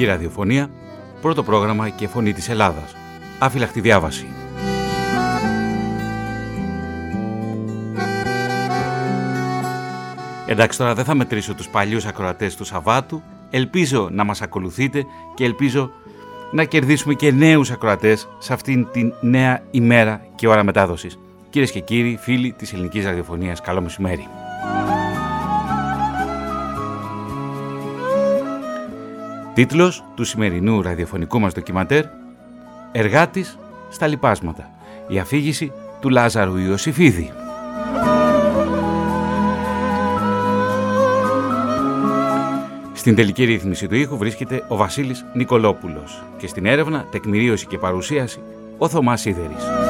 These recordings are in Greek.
Ελληνική ραδιοφωνία, πρώτο πρόγραμμα και φωνή της Ελλάδας. Άφυλαχτη διάβαση. Εντάξει τώρα δεν θα μετρήσω τους παλιούς ακροατές του Σαββάτου, ελπίζω να μας ακολουθείτε και ελπίζω να κερδίσουμε και νέους ακροατές σε αυτήν την νέα ημέρα και ώρα μετάδοσης. Κυρίες και κύριοι, φίλοι της ελληνικής ραδιοφωνίας, καλό μεσημέρι. Τίτλος του σημερινού ραδιοφωνικού μας ντοκιματέρ «Εργάτης στα λοιπάσματα. Η αφήγηση του Λάζαρου Ιωσήφιδη». Στην τελική ρύθμιση του ήχου βρίσκεται ο Βασίλης Νικολόπουλος και στην έρευνα, τεκμηρίωση και παρουσίαση ο Θωμάς Σίδερης.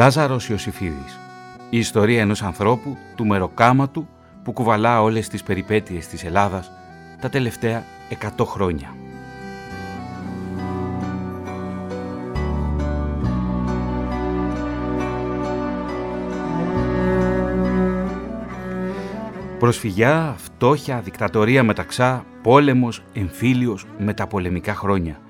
Λάζαρος Ιωσήφιδης Η ιστορία ενός ανθρώπου, του μεροκάματου, που κουβαλά όλες τις περιπέτειες της Ελλάδας τα τελευταία 100 χρόνια. Προσφυγιά, φτώχεια, δικτατορία μεταξά, πόλεμος, εμφύλιος, μεταπολεμικά χρόνια.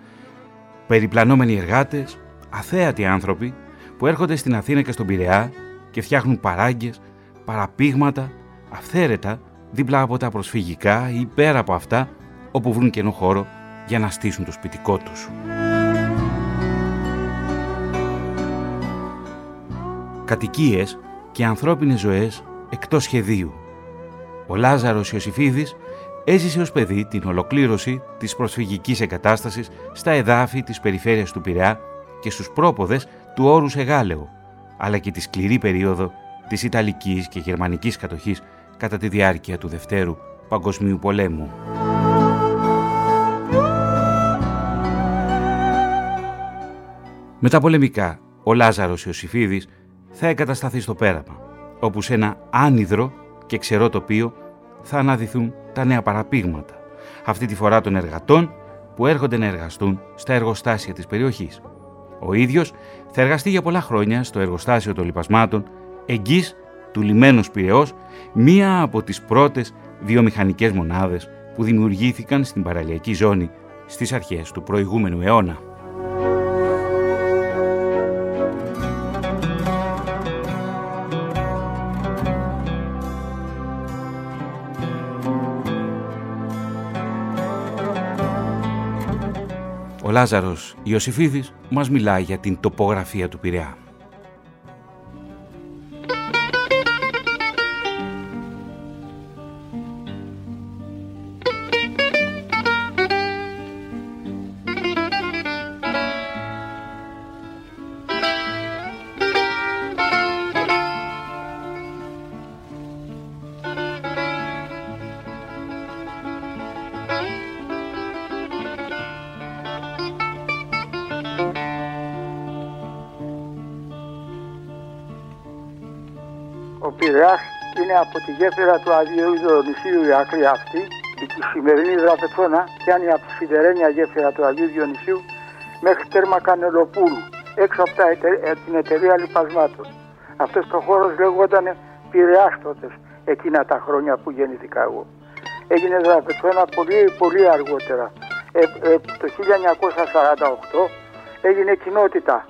Περιπλανόμενοι εργάτες, αθέατοι άνθρωποι που έρχονται στην Αθήνα και στον Πειραιά και φτιάχνουν παράγκες, παραπήγματα, αυθαίρετα δίπλα από τα προσφυγικά ή πέρα από αυτά όπου βρουν καινό χώρο για να στήσουν το σπιτικό τους. Κατοικίες και ανθρώπινες ζωές εκτός σχεδίου ο Λάζαρος Ιωσήφιδης έζησε ως παιδί την ολοκλήρωση της προσφυγικής εγκατάστασης στα εδάφη της περιφέρειας του Πειραιά και στους πρόποδες του όρους Εγάλεο, αλλά και τη σκληρή περίοδο της Ιταλικής και Γερμανικής κατοχής κατά τη διάρκεια του Δευτέρου Παγκοσμίου Πολέμου. Μεταπολεμικά, ο Λάζαρος Ιωσήφιδης θα εγκατασταθεί στο πέραμα, όπου σε ένα άνυδρο και ξερό τοπίο θα αναδυθούν τα νέα παραπήγματα, αυτή τη φορά των εργατών που έρχονται να εργαστούν στα εργοστάσια της περιοχής. Ο ίδιος θα εργαστεί για πολλά χρόνια στο εργοστάσιο των λοιπασμάτων εγγύς του λιμένου Πυραιός, μία από τις πρώτες βιομηχανικές μονάδες που δημιουργήθηκαν στην παραλιακή ζώνη στις αρχές του προηγούμενου αιώνα. Ο Λάζαρος Ιωσήφιδης μας μιλάει για την τοπογραφία του Πειραιά. Από τη γέφυρα του Αγίου Διονυσίου η άκρη αυτή, η σημερινή Δραπετσόνα, πιάνει από τη σιδερένια γέφυρα του Αγίου Διονυσίου μέχρι τέρμα Κανελοπούλου, έξω από ε, την εταιρεία λοιπασμάτων. Αυτός το χώρος λέγονταν Πειραιάς τότε, εκείνα τα χρόνια που γεννήθηκα εγώ. Έγινε Δραπετσόνα πολύ, πολύ αργότερα. Ε, ε, το 1948 έγινε κοινότητα,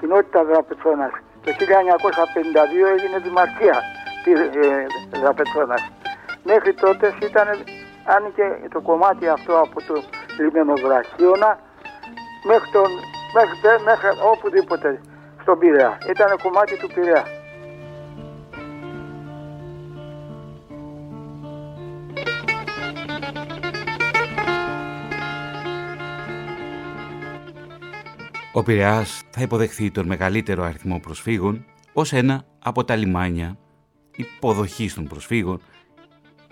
κοινότητα Δραπετσόνας. Το 1952 έγινε δημαρχία Δραπετσόνας. Μέχρι τότε ήταν, άνοιγε το κομμάτι αυτό από το λιμενοβραχίωνα μέχρι, τον, μέχρι, μέχρι οπουδήποτε στον Πειραιά. Ήταν κομμάτι του Πειραιά. Ο Πειραιάς θα υποδεχθεί τον μεγαλύτερο αριθμό προσφύγων ως ένα από τα λιμάνια υποδοχής των προσφύγων.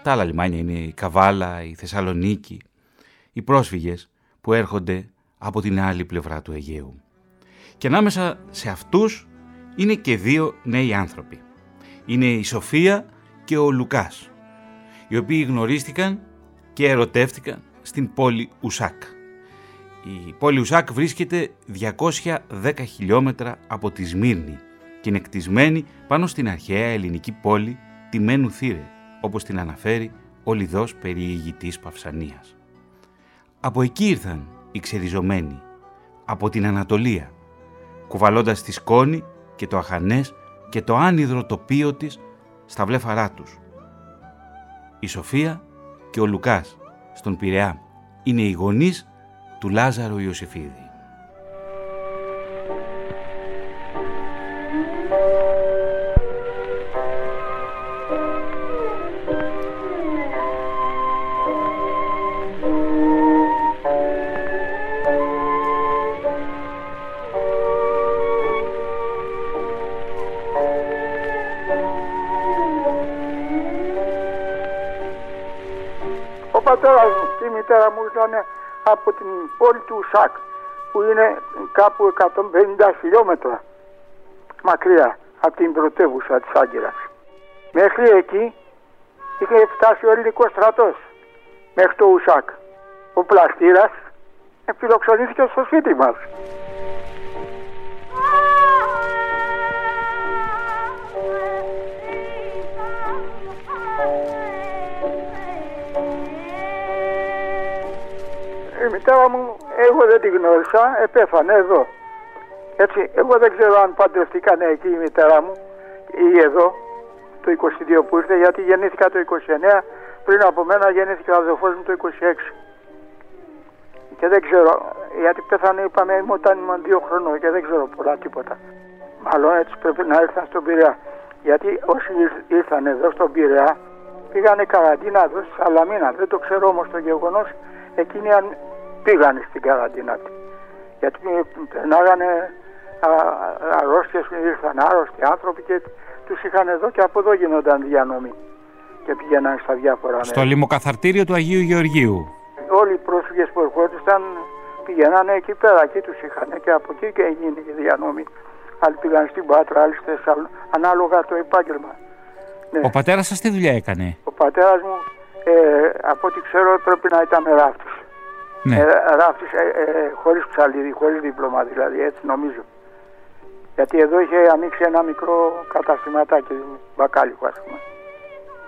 Τα άλλα λιμάνια είναι η Καβάλα, η Θεσσαλονίκη, οι πρόσφυγες που έρχονται από την άλλη πλευρά του Αιγαίου. Και ανάμεσα σε αυτούς είναι και δύο νέοι άνθρωποι. Είναι η Σοφία και ο Λουκάς, οι οποίοι γνωρίστηκαν και ερωτεύτηκαν στην πόλη Ουσάκ. Η πόλη Ουσάκ βρίσκεται 210 χιλιόμετρα από τη Σμύρνη και είναι κτισμένη πάνω στην αρχαία ελληνική πόλη τη Μένου Θύρε, όπως την αναφέρει ο λιδός περιηγητής Παυσανίας. Από εκεί ήρθαν οι ξεριζωμένοι, από την Ανατολία, κουβαλώντας τη σκόνη και το αχανές και το άνυδρο τοπίο της στα βλέφαρά τους. Η Σοφία και ο Λουκάς στον Πειραιά είναι οι γονείς του Λάζαρου Ιωσήφιδη. Πόλη του Ουσάκ που είναι κάπου 150 χιλιόμετρα μακριά από την πρωτεύουσα της Άγκυρας. Μέχρι εκεί είχε φτάσει ο ελληνικός στρατός μέχρι το Ουσάκ. Ο πλαστήρας φιλοξενήθηκε στο σπίτι μας. Μητέρα μου, εγώ δεν την γνώρισα, επέφανε εδώ. Έτσι, εγώ δεν ξέρω αν παντρευτήκαν εκεί η μητέρα μου ή εδώ, το 22 που ήρθε, γιατί γεννήθηκα το 29, πριν από μένα γεννήθηκε ο αδελφός μου το 26. Και δεν ξέρω, γιατί πέθανε είπαμε όταν ήμουν δύο χρονών και δεν ξέρω πολλά τίποτα. Μάλλον έτσι πρέπει να ήρθαν στον Πειραιά. Γιατί όσοι ήρθαν εδώ στον Πειραιά πήγανε καραντίνα εδώ στη Σαλαμίνα. Δεν το ξέρω όμως το γεγονός εκείνοι πήγανε στην καραντίνα. Γιατί περνάγανε αρρώστιες, ήρθαν άρρωστοι άνθρωποι και τους είχαν εδώ και από εδώ γίνονταν διανομή και πήγαιναν στα διάφορα Στο λιμοκαθαρτήριο του Αγίου Γεωργίου. Όλοι οι πρόσφυγες που ερχόντουσαν πηγαίνανε εκεί πέρα, εκεί τους είχαν και από εκεί και έγινε η διανομή. Άλλοι πήγαν στην Πάτρα, άλλοι στη ανάλογα το επάγγελμα. Ναι. Ο πατέρας σας τι δουλειά έκανε; Ο πατέρας μου, ε, από ό,τι ξέρω, πρέπει να ήταν ράφτης. Ναι. Ε, ράφτης ε, ε, χωρίς ψαλίδι, χωρίς δίπλωμα δηλαδή, έτσι νομίζω. Γιατί εδώ είχε ανοίξει ένα μικρό καταστηματάκι, μπακάλικο ας πούμε.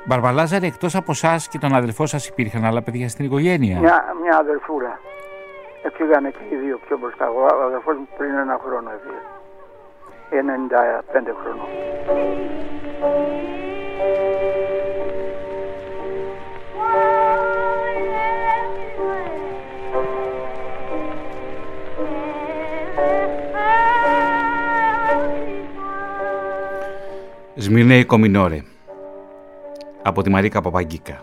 Μπαρμπαλάζαρη, εκτός από εσά και τον αδελφό σας υπήρχαν άλλα παιδιά στην οικογένεια; Μια, μια αδελφούρα. Έφυγανε και οι δύο πιο μπροστά. Ο αδελφός μου πριν ένα χρόνο έφυγε. 95 χρονών. Σμυρνέη Κομινόρε από τη Μαρίκα Παπαγκίκα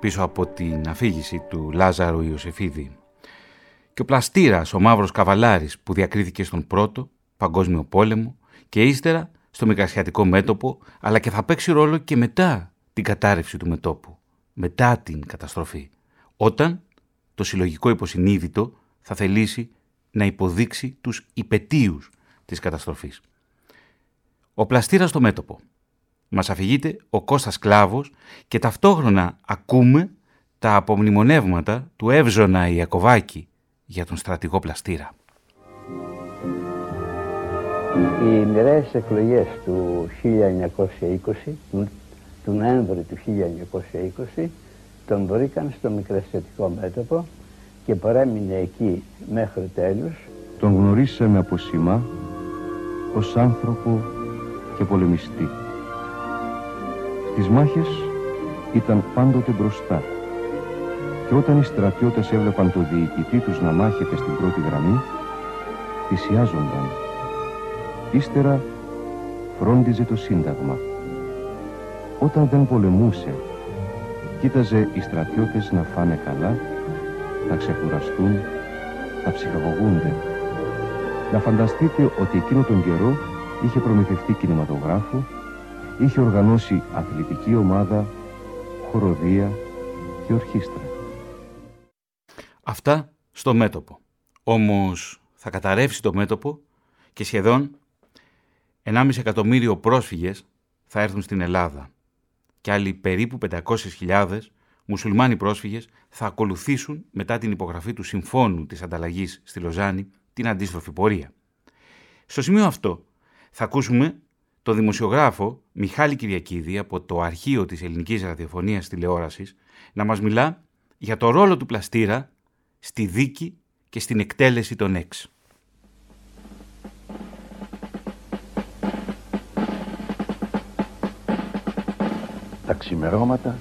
πίσω από την αφήγηση του Λάζαρου Ιωσεφίδη και ο πλαστήρας ο μαύρος καβαλάρης που διακρίθηκε στον πρώτο παγκόσμιο πόλεμο και ύστερα στο μικρασιατικό μέτωπο αλλά και θα παίξει ρόλο και μετά την κατάρρευση του μετόπου μετά την καταστροφή όταν το συλλογικό υποσυνείδητο θα θελήσει να υποδείξει τους υπετίους της καταστροφής. Ο πλαστήρας στο μέτωπο. Μας αφηγείται ο Κώστας Κλάβος και ταυτόχρονα ακούμε τα απομνημονεύματα του Εύζωνα Ιακωβάκη για τον στρατηγό πλαστήρα. Οι μοιραίες εκλογές του 1920, του Νοέμβρη του 1920, τον βρήκαν στο μικρασιατικό μέτωπο και παρέμεινε εκεί μέχρι τέλους. Τον γνωρίσαμε από σήμα ως άνθρωπο και πολεμιστή. Στις μάχες ήταν πάντοτε μπροστά και όταν οι στρατιώτες έβλεπαν το διοικητή τους να μάχεται στην πρώτη γραμμή, θυσιάζονταν. Ύστερα φρόντιζε το Σύνταγμα. Όταν δεν πολεμούσε, κοίταζε οι στρατιώτες να φάνε καλά, να ξεκουραστούν, να ψυχαγωγούνται. Να φανταστείτε ότι εκείνο τον καιρό είχε προμηθευτεί κινηματογράφο, είχε οργανώσει αθλητική ομάδα, χοροδία και ορχήστρα. Αυτά στο μέτωπο. Όμως θα καταρρεύσει το μέτωπο και σχεδόν 1,5 εκατομμύριο πρόσφυγες θα έρθουν στην Ελλάδα και άλλοι περίπου 500.000 μουσουλμάνοι πρόσφυγες θα ακολουθήσουν μετά την υπογραφή του Συμφώνου της Ανταλλαγής στη Λοζάνη την αντίστροφη πορεία. Στο σημείο αυτό θα ακούσουμε το δημοσιογράφο Μιχάλη Κυριακίδη από το αρχείο της ελληνικής ραδιοφωνίας τηλεόρασης να μας μιλά για το ρόλο του πλαστήρα στη δίκη και στην εκτέλεση των έξ. Τα ξημερώματα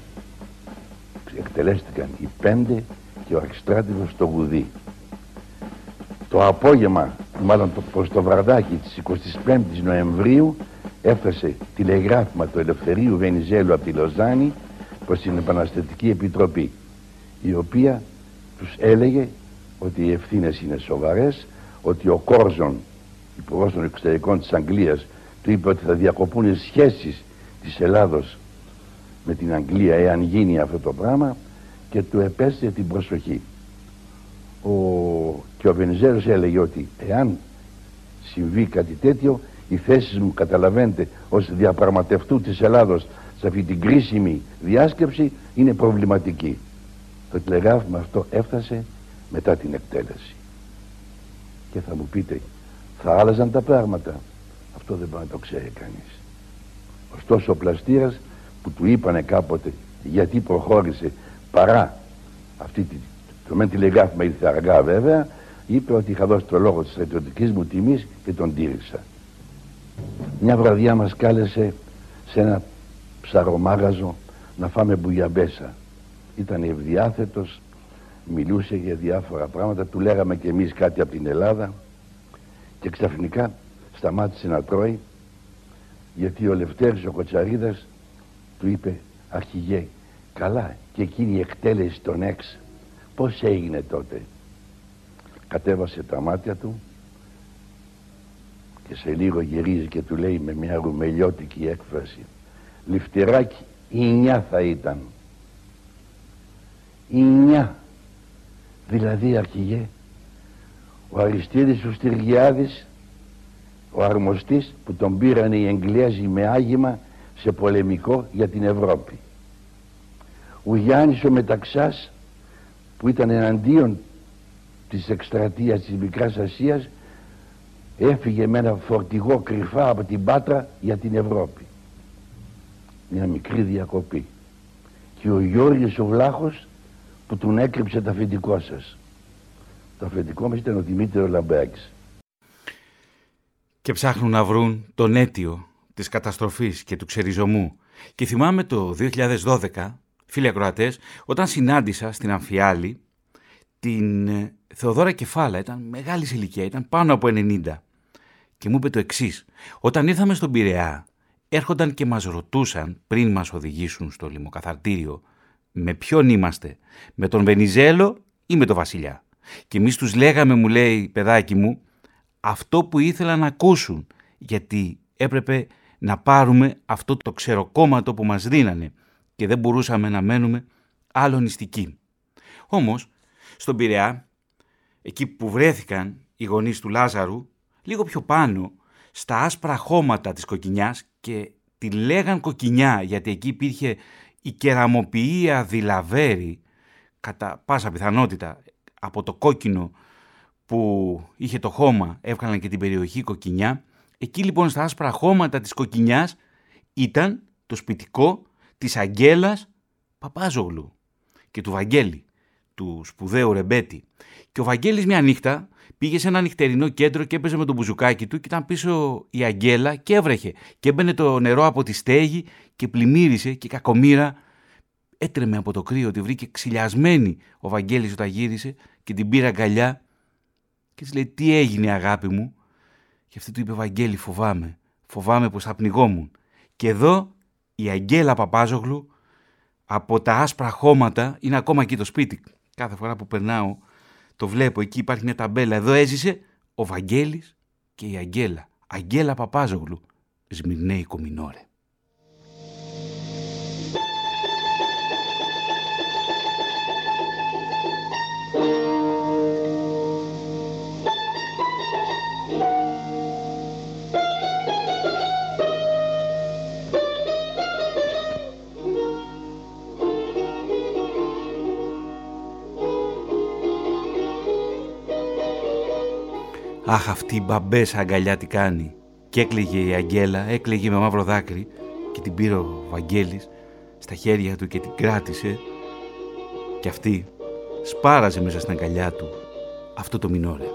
εκτελέστηκαν οι πέντε και ο Αρχιστράτηγος στο Γουδί. Το απόγευμα, μάλλον το, προς το βραδάκι της 25ης Νοεμβρίου έφτασε τηλεγράφημα του Ελευθερίου Βενιζέλου από τη Λοζάνη προς την Επαναστατική Επιτροπή η οποία τους έλεγε ότι οι ευθύνες είναι σοβαρές ότι ο Κόρζον υπουργός των εξωτερικών της Αγγλίας του είπε ότι θα διακοπούν οι σχέσεις της Ελλάδος με την Αγγλία εάν γίνει αυτό το πράγμα και του επέστησε την προσοχή. Ο... Και ο Βενιζέλος έλεγε ότι εάν συμβεί κάτι τέτοιο οι θέσεις μου καταλαβαίνετε ως διαπραγματευτού της Ελλάδος σε αυτή την κρίσιμη διάσκεψη είναι προβληματική. Το τηλεγράφημα αυτό έφτασε μετά την εκτέλεση. Και θα μου πείτε, θα άλλαζαν τα πράγματα. Αυτό δεν μπορεί να το ξέρει κανείς. Ωστόσο ο πλαστήρας που του είπανε κάποτε γιατί προχώρησε παρά αυτή τη, το μεν τηλεγράφημα ήρθε αργά βέβαια, είπε ότι είχα δώσει το λόγο της στρατιωτικής μου τιμής και τον τήρησα. Μια βραδιά μας κάλεσε σε ένα ψαρομάγαζο να φάμε μπουγιαμπέσα. Ήταν ευδιάθετος, μιλούσε για διάφορα πράγματα, του λέγαμε και εμείς κάτι από την Ελλάδα και ξαφνικά σταμάτησε να τρώει γιατί ο Λευτέρης ο Κοτσαρίδας του είπε αρχηγέ καλά και εκείνη η εκτέλεση των έξ πως έγινε τότε κατέβασε τα μάτια του και σε λίγο γυρίζει και του λέει με μια ρουμελιώτικη έκφραση Λιφτεράκι η νιά θα ήταν η νιά. Δηλαδή αρχηγέ ο Αριστίδης ο Στυργιάδης ο αρμοστής που τον πήραν οι Εγγλέζοι με άγημα σε πολεμικό για την Ευρώπη. Ο Γιάννης ο Μεταξάς που ήταν εναντίον της εκστρατείας της Μικράς Ασίας έφυγε με ένα φορτηγό κρυφά από την Πάτρα για την Ευρώπη. Μια μικρή διακοπή. Και ο Γιώργης ο Βλάχος που τον έκρυψε το αφεντικό σας. Το αφεντικό μας ήταν ο Δημήτρης Λαμπέκης και ψάχνουν να βρουν τον αίτιο της καταστροφής και του ξεριζωμού. Και θυμάμαι το 2012 φίλοι ακροατές όταν συνάντησα στην Αμφιάλη την ε, Θεοδόρα Κεφάλα ήταν μεγάλης ηλικία, ήταν πάνω από 90 και μου είπε το εξής. Όταν ήρθαμε στον Πειραιά, έρχονταν και μας ρωτούσαν πριν μας οδηγήσουν στο λιμοκαθαρτήριο με ποιον είμαστε, με τον Βενιζέλο ή με τον Βασιλιά. Και εμείς τους λέγαμε, μου λέει παιδάκι μου, αυτό που ήθελαν να ακούσουν, γιατί έπρεπε να πάρουμε αυτό το ξεροκόμματο που μας δίνανε και δεν μπορούσαμε να μένουμε άλλο νηστικοί. Όμως, στον Πειραιά, εκεί που βρέθηκαν οι γονείς του Λάζαρου, λίγο πιο πάνω, στα άσπρα χώματα της κοκκινιάς και τη λέγαν κοκκινιά γιατί εκεί υπήρχε η κεραμοποιία Δηλαβέρη κατά πάσα πιθανότητα από το κόκκινο που είχε το χώμα έβγαλαν και την περιοχή κοκκινιά. Εκεί λοιπόν στα άσπρα χώματα της κοκκινιάς ήταν το σπιτικό της Αγγέλας Παπάζογλου και του Βαγγέλη του σπουδαίου Ρεμπέτη. Και ο Βαγγέλης μια νύχτα πήγε σε ένα νυχτερινό κέντρο και έπαιζε με τον μπουζουκάκι του και ήταν πίσω η Αγγέλα και έβρεχε. Και έμπαινε το νερό από τη στέγη και πλημμύρισε και κακομήρα. Έτρεμε από το κρύο, τη βρήκε ξυλιασμένη. Ο Βαγγέλης όταν γύρισε και την πήρε αγκαλιά και της λέει τι έγινε αγάπη μου; Και αυτή του είπε Βαγγέλη φοβάμαι, φοβάμαι πως θα πνιγόμουν. Και εδώ η Αγγέλα Παπάζογλου από τα άσπρα χώματα είναι ακόμα εκεί το σπίτι κάθε φορά που περνάω το βλέπω, εκεί υπάρχει μια ταμπέλα. Εδώ έζησε ο Βαγγέλης και η Αγγέλα. Αγγέλα Παπάζογλου, Σμυρνέη Κομινόρε. Αχ, αυτή η μπαμπέσα αγκαλιά τι κάνει. Και έκλαιγε η Αγγέλα, έκλαιγε με μαύρο δάκρυ και την πήρε ο Βαγγέλης στα χέρια του και την κράτησε και αυτή σπάραζε μέσα στην αγκαλιά του αυτό το μινόρε.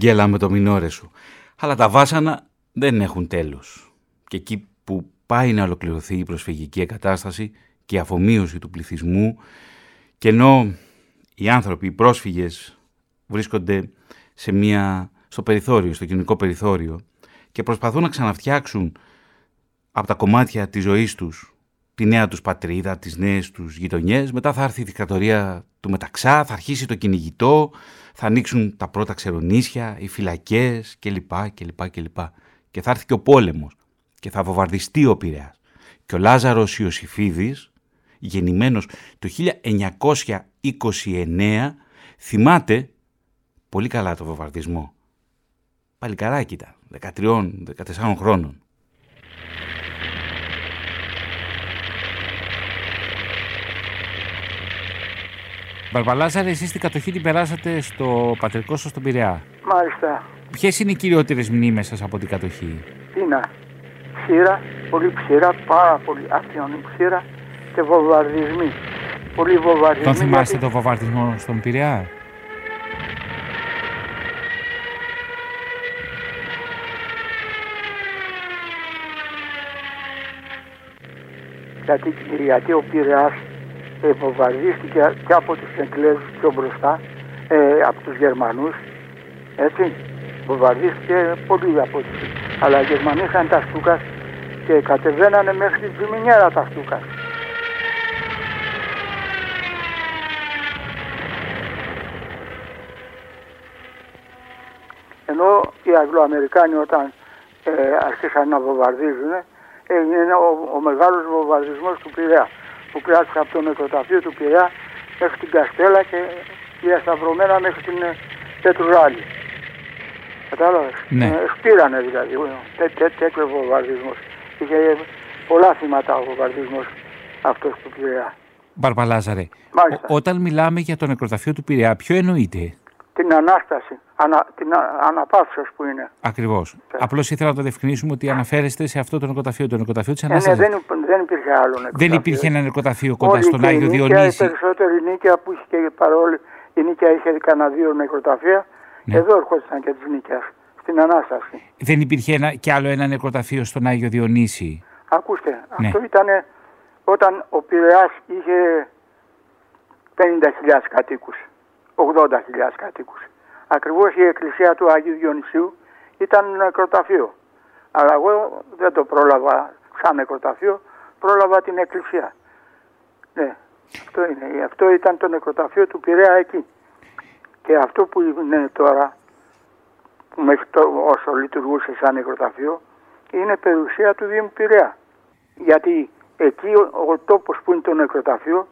Αγγέλα με το μινόρε σου. Αλλά τα βάσανα δεν έχουν τέλος. Και εκεί που πάει να ολοκληρωθεί η προσφυγική εγκατάσταση και η αφομοίωση του πληθυσμού και ενώ οι άνθρωποι, οι πρόσφυγες βρίσκονται σε μια, στο περιθώριο, στο κοινωνικό περιθώριο και προσπαθούν να ξαναφτιάξουν από τα κομμάτια της ζωής τους τη νέα τους πατρίδα, τις νέες τους γειτονιές. Μετά θα έρθει η δικτατορία του Μεταξά, θα αρχίσει το κυνηγητό, θα ανοίξουν τα πρώτα ξερονίσια, οι φυλακές κλπ. κλπ, κλπ. Και θα έρθει και ο πόλεμος και θα βομβαρδιστεί ο Πειραιάς. Και ο Λάζαρος Ιωσήφιδης, γεννημένος το 1929, θυμάται πολύ καλά το βομβαρδισμό. Παλικαράκι ήταν, 13-14 χρόνων. Μπαρμπαλάζαρε, εσείς την κατοχή την περάσατε στο πατρικό σας στον Πειραιά. Μάλιστα. Ποιες είναι οι κυριότερες μνήμες σας από την κατοχή; Είναι ψήρα, πολύ ψήρα, πάρα πολύ άθιονη ψήρα και βομβαρδισμοί. Πολύ βομβαρδισμοί. Τον θυμάστε γιατί... το βομβαρδισμό στον Πειραιά; Γιατί, γιατί ο Πειραιάς βομβαρδίστηκε και από τους Εγγλέζους πιο μπροστά, ε, από τους Γερμανούς, έτσι. Βομβαρδίστηκε πολύ από τους. Αλλά οι Γερμανοί είχαν τα στούκα και κατεβαίνανε μέχρι την Τζιμινιέρα τα στούκα. Ενώ οι Αγγλοαμερικάνοι όταν ε, αρχίσαν να βομβαρδίζουν, έγινε ο, ο μεγάλος βομβαρδισμός του Πειραιά που κράτησε από το νεκροταφείο του Πειραιά μέχρι την Καστέλα και διασταυρωμένα μέχρι την ε, Πετρουράλη. Κατάλαβες; Ναι. Ε, σπήρανε δηλαδή τέτοιο βομβαρδισμός. Είχε πολλά θύματα ο βομβαρδισμός αυτός του Πειραιά. Μπαρμπαλάζαρε, όταν μιλάμε για το νεκροταφείο του Πειραιά, ποιο εννοείται; Την Ανάσταση, ανα, την Αναπαύσεως που είναι. Ακριβώς. Ναι. Απλώς ήθελα να το διευκρινίσουμε ότι αναφέρεστε σε αυτό το νοικοταφείο, το νοικοταφείο της Ε, ναι, Ανάστασης. δεν, υπ- δεν υπήρχε άλλο νεκροταφείο. Δεν υπήρχε ένα νοικοταφείο κοντά Όλη στον και η Άγιο Νίκαια, Διονύση. Η περισσότερη νίκαια που είχε και παρόλη η νίκαια είχε κανένα δύο νεκροταφεία. Ναι. Εδώ ερχόντουσαν και τη νίκαια. Στην Ανάσταση. Δεν υπήρχε ένα, κι άλλο ένα νεκροταφείο στον Άγιο Διονύση. Ακούστε, Ναι. αυτό ήταν όταν ο Πειραιάς είχε 50.000 κατοίκους, 80.000 κατοίκους. Ακριβώς η εκκλησία του Αγίου Διονυσίου ήταν νεκροταφείο. Αλλά εγώ δεν το πρόλαβα σαν νεκροταφείο, πρόλαβα την εκκλησία. Ναι, αυτό είναι. Αυτό ήταν το νεκροταφείο του Πειραιά εκεί. Και αυτό που είναι τώρα, που μέχρι το, όσο λειτουργούσε σαν νεκροταφείο, είναι περιουσία του Δήμου Πειραιά. Γιατί εκεί ο, ο τόπος που είναι το νεκροταφείο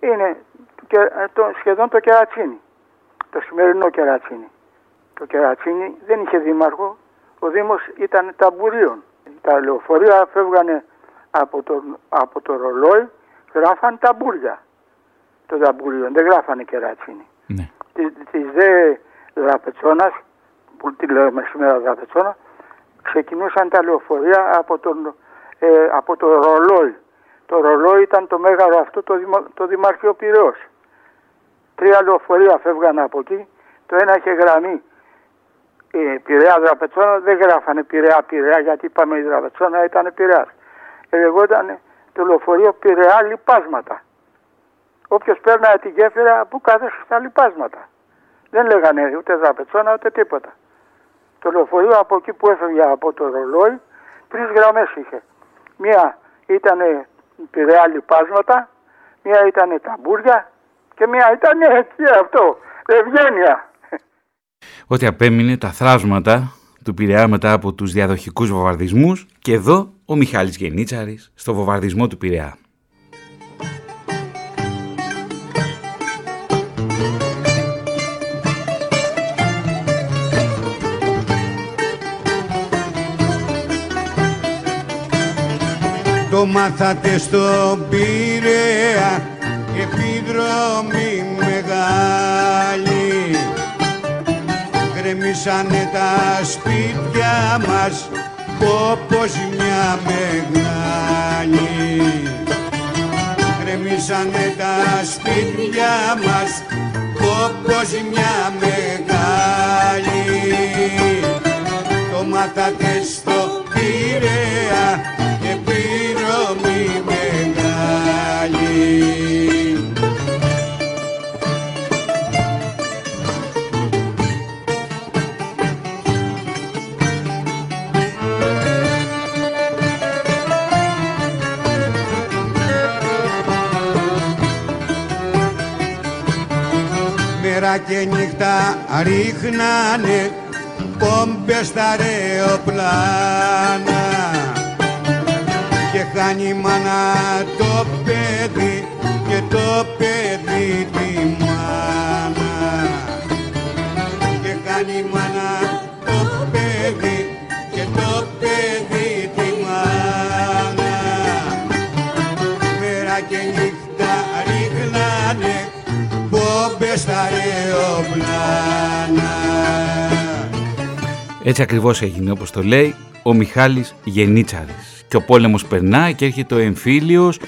είναι το, και- ε, το, σχεδόν το κερατσίνι. Το σημερινό κερατσίνι. Το κερατσίνι δεν είχε δήμαρχο, ο Δήμος ήταν ταμπουρίων. Τα λεωφορεία φεύγανε από το, από το ρολόι, γράφαν ταμπούρια. Το ταμπούριο, δεν γράφανε κερατσίνι Ναι. της, της δε δραπετσόνας, που τη λέμε σήμερα δραπετσόνα, ξεκινούσαν τα λεωφορεία από, τον, ε, από το ρολόι. Το ρολόι ήταν το μέγαρο αυτό το, δημο, το Δημαρχείο Πυραιός. Τρία λεωφορεία φεύγαν από εκεί, το ένα είχε γραμμή ε, Πειραιά Δραπετσόνα, δεν γράφανε Πειραιά Πειραιά γιατί είπαμε η Δραπετσόνα ήταν Πειραιάς. Ε, λεγόταν το λεωφορείο Πειραιά Λιπάσματα. Όποιος παίρναγε τη γέφυρα που κάθεσε στα λιπάσματα. Δεν λέγανε ούτε δραπετσόνα ούτε τίποτα. Το λεωφορείο από εκεί που έφευγε από το ρολόι, τρεις γραμμές είχε. Μία ήταν πειραιά λιπάσματα, μία ήταν ταμπούρια και μία ήταν εκεί αυτό, Ευγένεια. Ότι απέμεινε τα θράσματα του Πειραιά μετά από τους διαδοχικούς βομβαρδισμούς και εδώ ο Μιχάλης Γενίτσαρης στο βομβαρδισμό του Πειραιά. Το μάθατε στον Πειραιά επιδρομή μεγάλη Γκρεμίσανε τα σπίτια μας όπως μια μεγάλη. Γκρεμίσανε τα σπίτια μας όπως μια μεγάλη. Το μάτατες στο Πειραιά επιρρομή μεγάλη. Μέρα και νύχτα ρίχνανε πόμπες στα αεροπλάνα και χάνει η μάνα το παιδί και το παιδί τη μάνα. Και χάνει η μάνα πόμπες στα αεροπλάνα Έτσι ακριβώς έγινε όπως το λέει ο Μιχάλης Γενίτσαρης. Και ο πόλεμος περνάει και έρχεται ο εμφύλιος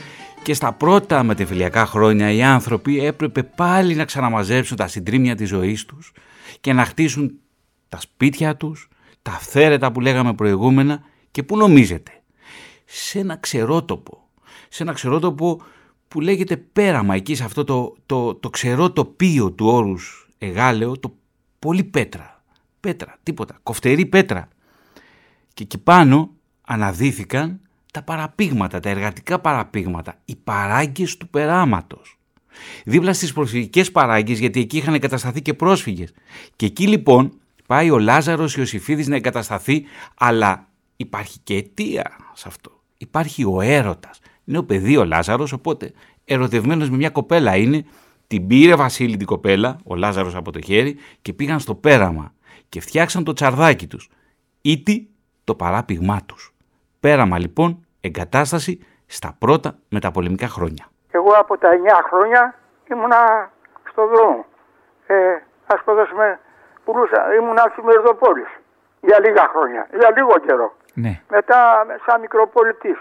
και στα πρώτα μετεφυλιακά χρόνια οι άνθρωποι έπρεπε πάλι να ξαναμαζέψουν τα συντρίμια της ζωής τους και να χτίσουν τα σπίτια τους, τα αυθαίρετα που λέγαμε προηγούμενα και που νομίζετε. Σε ένα ξερότοπο, σε ένα ξερότοπο που λέγεται πέραμα εκεί σε αυτό το, το, το ξερό τοπίο του όρους εγάλεο, το πολύ πέτρα. Πέτρα, τίποτα, κοφτερή πέτρα. Και εκεί πάνω αναδύθηκαν τα παραπήγματα, τα εργατικά παραπήγματα, οι παράγκες του περάματος. Δίπλα στις προσφυγικές παράγκες, γιατί εκεί είχαν εγκατασταθεί και πρόσφυγες. Και εκεί λοιπόν πάει ο Λάζαρος Ιωσήφιδης να εγκατασταθεί, αλλά υπάρχει και αιτία σε αυτό. Υπάρχει ο έρωτας. Είναι ο παιδί ο Λάζαρος, οπότε ερωτευμένος με μια κοπέλα είναι, την πήρε Βασίλη την κοπέλα, ο Λάζαρος από το χέρι, και πήγαν στο πέραμα και φτιάξαν το τσαρδάκι τους. Ήτι το παράπηγμά τους. Πέραμα λοιπόν, εγκατάσταση στα πρώτα μεταπολεμικά χρόνια. Εγώ από τα 9 χρόνια ήμουνα στο δρόμο. Ε, ας ποδοσμε πουλούσα, ήμουν Μερδοπόλης για λίγα χρόνια, για λίγο καιρό. Ναι. Μετά σαν μικροπολιτής.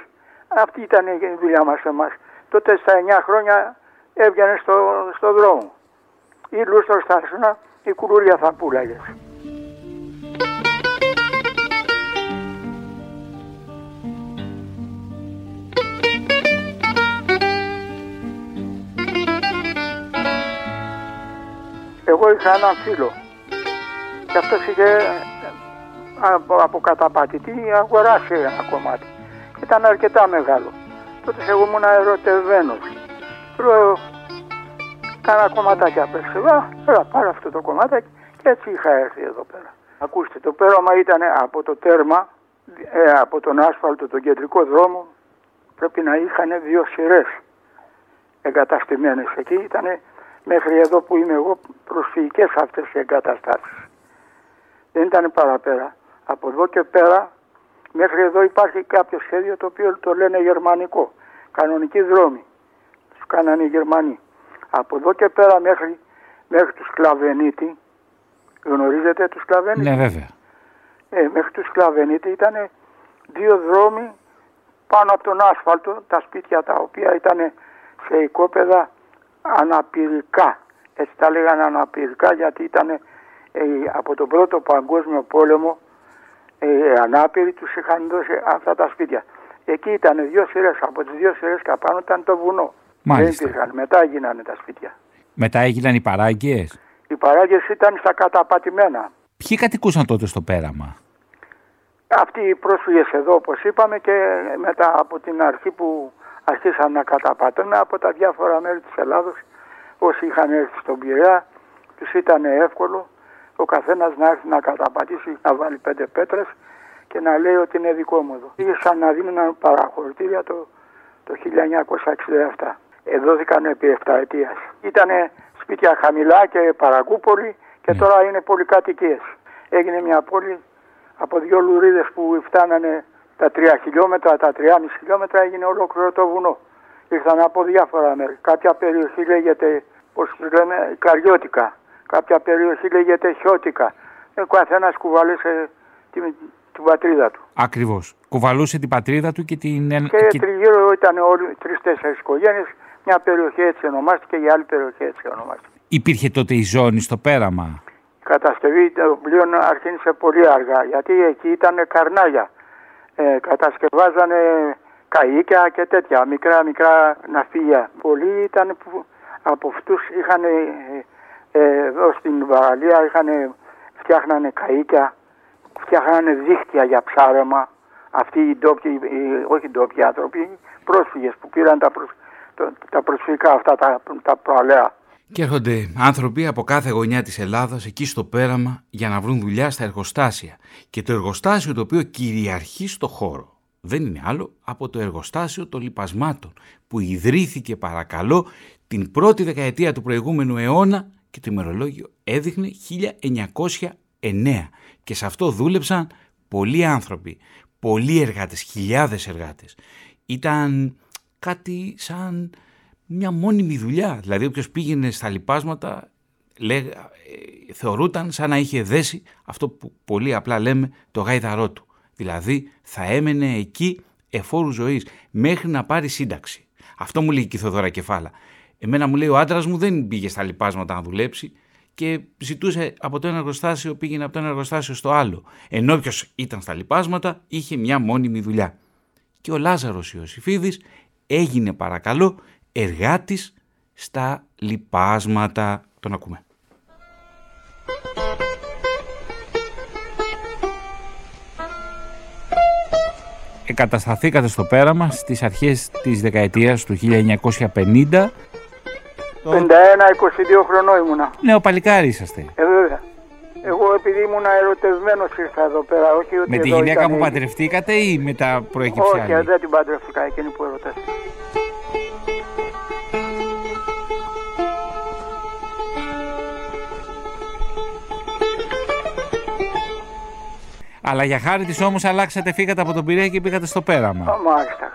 Αυτή ήταν η δουλειά μας εμάς. Τότε στα 9 χρόνια έβγαινε στο, στο δρόμο. Ή λούστρο στάσουνα, η κουλούρια θα πουλάγες. Εγώ είχα έναν φίλο και αυτός είχε ε, από, από καταπατητή αγοράσει ένα κομμάτι. Ήταν αρκετά μεγάλο. Τότε εγώ ήμουν ερωτευμένος. Του λέω, κάνα κομματάκι απ' έξω. Έλα, πάρε αυτό το κομμάτάκι και έτσι είχα έρθει εδώ πέρα. Ακούστε, το πέραμα ήταν από το τέρμα, ε, από τον άσφαλτο, τον κεντρικό δρόμο, πρέπει να είχαν δύο σειρές εγκαταστημένες εκεί. Ήταν μέχρι εδώ που είμαι εγώ προσφυγικές αυτές οι εγκαταστάσεις. Δεν ήταν παραπέρα. Από εδώ και πέρα μέχρι εδώ υπάρχει κάποιο σχέδιο το οποίο το λένε γερμανικό. Κανονική δρόμη. Τους κάνανε οι Γερμανοί. Από εδώ και πέρα μέχρι, μέχρι τους Σκλαβενίτη, γνωρίζετε τους Σκλαβενίτη. Ναι, βέβαια. Ε, μέχρι τους Σκλαβενίτη ήταν δύο δρόμοι πάνω από τον άσφαλτο, τα σπίτια τα οποία ήταν σε οικόπεδα αναπηρικά. Έτσι τα λέγανε αναπηρικά γιατί ήταν ε, από τον πρώτο παγκόσμιο πόλεμο ε, ανάπηροι τους είχαν δώσει αυτά τα σπίτια. Εκεί ήταν δύο σειρές, από τις δύο σειρές και πάνω ήταν το βουνό. Μάλιστα. Δεν υπήρχαν, μετά έγιναν τα σπίτια. Μετά έγιναν οι παράγκες. Οι παράγες ήταν στα καταπατημένα. Ποιοι κατοικούσαν τότε στο πέραμα; Αυτοί οι πρόσφυγες εδώ όπως είπαμε και μετά από την αρχή που αρχίσαν να καταπατούν από τα διάφορα μέρη της Ελλάδος όσοι είχαν έρθει στον Πειραιά τους ήταν εύκολο ο καθένας να έρθει να καταπατήσει να βάλει πέντε πέτρες και να λέει ότι είναι δικό μου εδώ. Είχε σαν να δίνουν παραχωρητήρια το, το 1967. Εδώθηκαν επί 7 ετίας. Ήταν σπίτια χαμηλά και παρακούπολοι και τώρα είναι πολυκατοικίες. Έγινε μια πόλη από δύο λουρίδες που φτάνανε τα 3 χιλιόμετρα, τα 3,5 χιλιόμετρα έγινε ολόκληρο το βουνό. Ήρθαν από διάφορα μέρη. Κάποια περιοχή λέγεται, πώς τους λέμε, Καριώτικα. Κάποια περιοχή λέγεται Χιώτικα. Ε, Ο καθένας κουβαλούσε την, την πατρίδα του. Ακριβώς. Κουβαλούσε την πατρίδα του και την... Και, και- τριγύρω ήταν όλοι τρει-τέσσερι οικογένειες. Μια περιοχή έτσι ονομάστηκε, η άλλη περιοχή έτσι ονομάστηκε. Υπήρχε τότε η ζώνη στο πέραμα; Η κατασκευή των πλοίων αρχίνησε πολύ αργά γιατί εκεί ήταν καρνάγια. Ε, κατασκευάζανε καΐκια και τέτοια, μικρά μικρά ναυπηγεία. Πολλοί ήταν που από αυτούς είχαν ε, ε, εδώ στην Βαραλία είχαν, φτιάχνανε καΐκια, φτιάχνανε δίχτυα για ψάρεμα. Αυτοί οι ντόπιοι, οι- όχι οι ντόπιοι άνθρωποι, οι πρόσφυγες που πήραν τα, προσ, το- τα προσφυγικά αυτά τα, τα παλαιά. Και έρχονται άνθρωποι από κάθε γωνιά της Ελλάδας εκεί στο πέραμα για να βρουν δουλειά στα εργοστάσια. Και το εργοστάσιο το οποίο κυριαρχεί στο χώρο δεν είναι άλλο από το εργοστάσιο των λιπασμάτων που ιδρύθηκε παρακαλώ την πρώτη δεκαετία του προηγούμενου αιώνα και το ημερολόγιο έδειχνε 1909 και σε αυτό δούλεψαν πολλοί άνθρωποι, πολλοί εργάτες, χιλιάδες εργάτες. Ήταν κάτι σαν μια μόνιμη δουλειά. Δηλαδή όποιος πήγαινε στα λοιπάσματα λέγα, ε, θεωρούταν σαν να είχε δέσει αυτό που πολύ απλά λέμε το γάιδαρό του. Δηλαδή θα έμενε εκεί εφόρου ζωής μέχρι να πάρει σύνταξη. Αυτό μου λέει και η Θοδωρά Κεφάλα. Εμένα μου λέει ο άντρας μου δεν πήγε στα λοιπάσματα να δουλέψει και ζητούσε από το ένα εργοστάσιο, πήγαινε από το ένα εργοστάσιο στο άλλο. Ενώ όποιος ήταν στα λοιπάσματα είχε μια μόνιμη δουλειά. Και ο Λάζαρος Ιωσήφιδης έγινε παρακαλώ εργάτης στα λοιπάσματα. Τον ακούμε. Εγκατασταθήκατε στο πέραμα στις αρχές της δεκαετίας του 1950. 51-22 χρονών ήμουνα. Νέο παλικάρι είσαστε. Ε, βέβαια. Εγώ επειδή ήμουν ερωτευμένος ήρθα εδώ πέρα, όχι ότι Με τη εδώ γυναίκα ήταν που η- παντρευτήκατε ή μετά προέκυψε Όχι, άλλη; δεν την παντρεύτηκα εκείνη που ερωτεύτηκα. Αλλά για χάρη της όμως αλλάξατε, φύγατε από τον Πειραιά και πήγατε στο πέραμα. Α, Μάλιστα.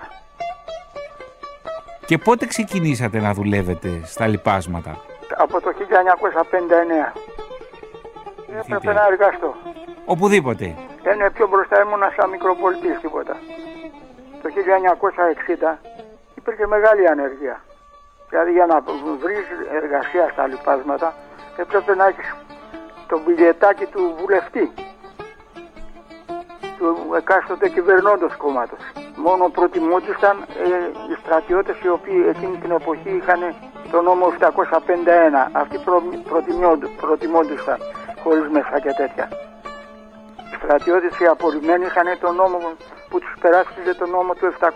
Και πότε ξεκινήσατε να δουλεύετε στα λοιπάσματα; Από το 1959. Έπρεπε να εργαστώ. Οπουδήποτε. Είναι πιο μπροστά ήμουν σαν μικροπολιτής τίποτα. Το 1960 υπήρχε μεγάλη ανεργία. Δηλαδή για να βρεις εργασία στα λοιπάσματα έπρεπε να έχεις το μπιλιετάκι του βουλευτή του εκάστοτε κυβερνώντος κόμματος. Μόνο προτιμούνταν ε, οι στρατιώτες οι οποίοι εκείνη την εποχή είχαν το νόμο 751. Αυτοί προ, προτιμόντουσαν χωρίς μέσα και τέτοια. Οι στρατιώτες οι απολυμμένοι είχαν το νόμο που τους περάσπιζε το νόμο του 751.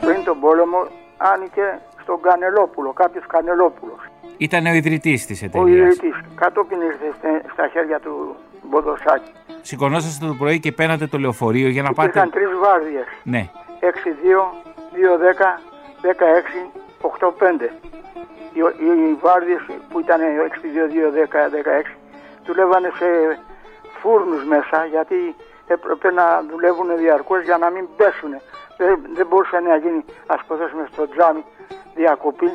Πριν τον πόλεμο άνοιγε στον Κανελόπουλο, κάποιος Κανελόπουλος. Ήταν ο ιδρυτής της Ο εταιρείας. ιδρυτής. Κατόπιν ήρθε στε- στα χέρια του Μποδοσάκη. Σηκωνόσαστε το πρωί και παίρνατε το λεωφορείο για να πάτε... Υπήρχαν τρεις βάρδιες. Ναι. 6-2, 2-10, 16, 8-5. Οι, οι βάρδιες που ήταν 6-2, 2-10, 16 δουλεύανε σε φούρνους μέσα γιατί έπρεπε να δουλεύουν διαρκώς για να μην πέσουν. Δεν, δεν μπορούσε να γίνει ας υποθέσουμε στο τζάμι διακοπή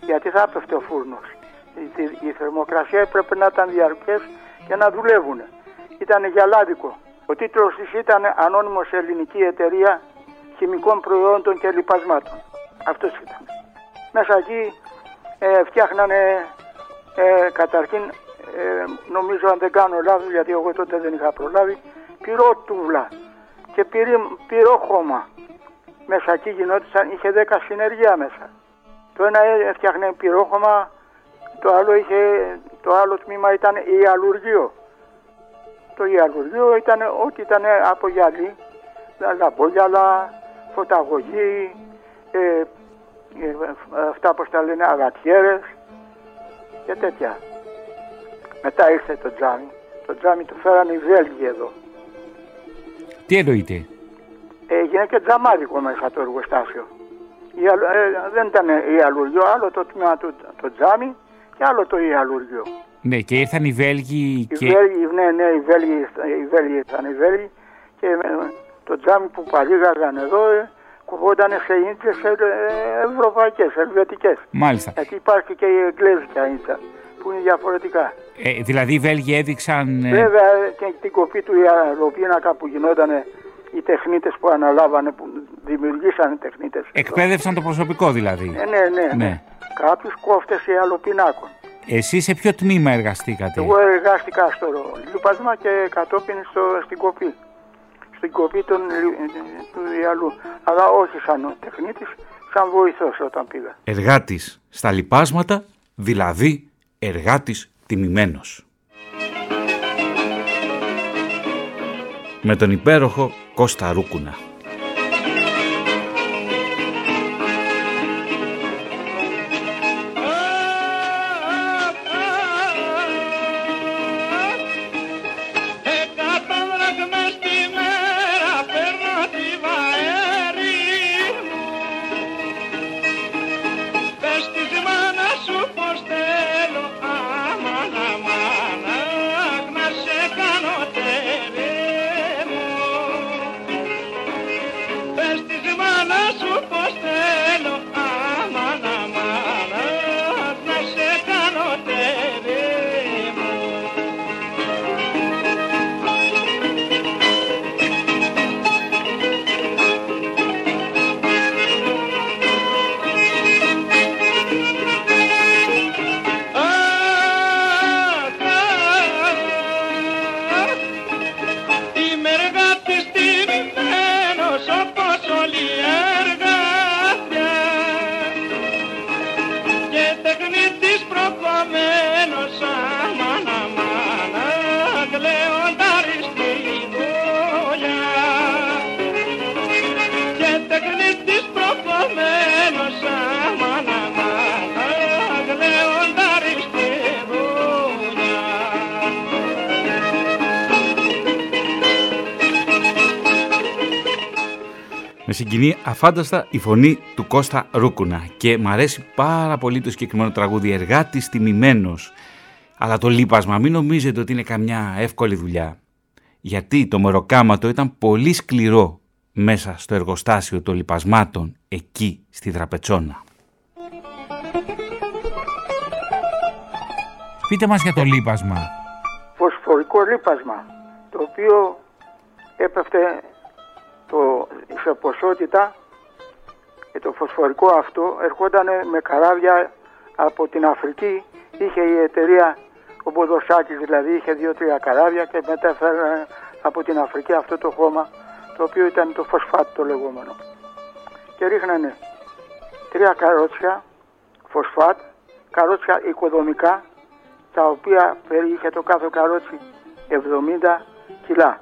γιατί θα έπεφτε ο φούρνος. Η, η- η θερμοκρασία έπρεπε να ήταν διαρκές και να δουλεύουν. Ήταν γυαλάδικο. Ο τίτλος της ήταν «Ανώνυμος ελληνική εταιρεία χημικών προϊόντων και λοιπασμάτων». Αυτός ήταν. Μέσα εκεί ε, φτιάχνανε ε, καταρχήν, ε, νομίζω αν δεν κάνω λάθος, γιατί εγώ τότε δεν είχα προλάβει, πυρότουβλα και πυρί, πυρόχωμα. Μέσα εκεί γινόταν, είχε 10 συνεργεία μέσα. Το ένα ε, έφτιαχνε πυρόχωμα, το άλλο, είχε, το άλλο τμήμα ήταν ιαλουργείο. Το ιαλουργείο ήταν ό,τι ήταν από γυαλί, λαμπόγιαλα, φωταγωγή, ε, ε, αυτά πως τα λένε αγατιέρες και τέτοια. Μετά ήρθε το τζάμι. Το τζάμι το φέρανε οι Βέλγοι εδώ. Τι εννοείται; Έγινε και τζαμάδικο μέσα το εργοστάσιο. Η αλ- ε, δεν ήταν ιαλουργείο, άλλο το τμήμα του το τζάμι και άλλο το ιαλουργείο. Ναι, και ήρθαν οι Βέλγοι Οι και... Βέλγοι, ναι, ναι, οι Βέλγοι, οι Βέλγοι ήταν οι Βέλγοι και ε, το τζάμι που παλίγαγαν εδώ ε, κουβόταν σε ίντσες ε, ευρωπαϊκές, ελβετικές. Μάλιστα. Γιατί υπάρχει και η εγγλέζικα ίντσα που είναι διαφορετικά. Ε, δηλαδή οι Βέλγοι έδειξαν... ε, Βέβαια και την κοπή του αεροπίνακα που γινόταν οι τεχνίτες που αναλάβανε, που δημιουργήσανε τεχνίτες. εκπαίδευσαν το προσωπικό δηλαδή. Ε, ναι, ναι, ναι. Ναι. Κάποιους κόφτες ιαλοπινάκων. Εσείς σε ποιο τμήμα εργαστήκατε; Εγώ εργάστηκα στο λιουπάσμα και κατόπιν στο, στην κοπή. Στην κοπή των, λι- του ιαλού. Αλλά όχι σαν τεχνίτης, σαν βοηθός όταν πήγα. Εργάτης στα λοιπάσματα, δηλαδή εργάτης τιμημένος. Με τον υπέροχο Κώστα Ρούκουνα. Αφάνταστα η φωνή του Κώστα Ρούκουνα και μ' αρέσει πάρα πολύ το συγκεκριμένο τραγούδι «Εργάτης τιμημένος». Αλλά το λείπασμα μην νομίζετε ότι είναι καμιά εύκολη δουλειά. Γιατί το μεροκάματο ήταν πολύ σκληρό μέσα στο εργοστάσιο των λιπασμάτων εκεί στη Δραπετσόνα. Πείτε μας για το λίπασμα. Φωσφορικό λίπασμα, το οποίο έπεφτε το, σε ποσότητα και το φωσφορικό αυτό ερχόταν με καράβια από την Αφρική. Είχε η εταιρεία, ο Μποδοσάκης δηλαδή, είχε δύο-τρία καράβια και μετά έφεραν από την Αφρική αυτό το χώμα το οποίο ήταν το φωσφάτ το λεγόμενο. Και ρίχνανε τρία καρότσια φωσφάτ, καρότσια οικοδομικά, τα οποία περιείχε το κάθε καρότσι 70 κιλά.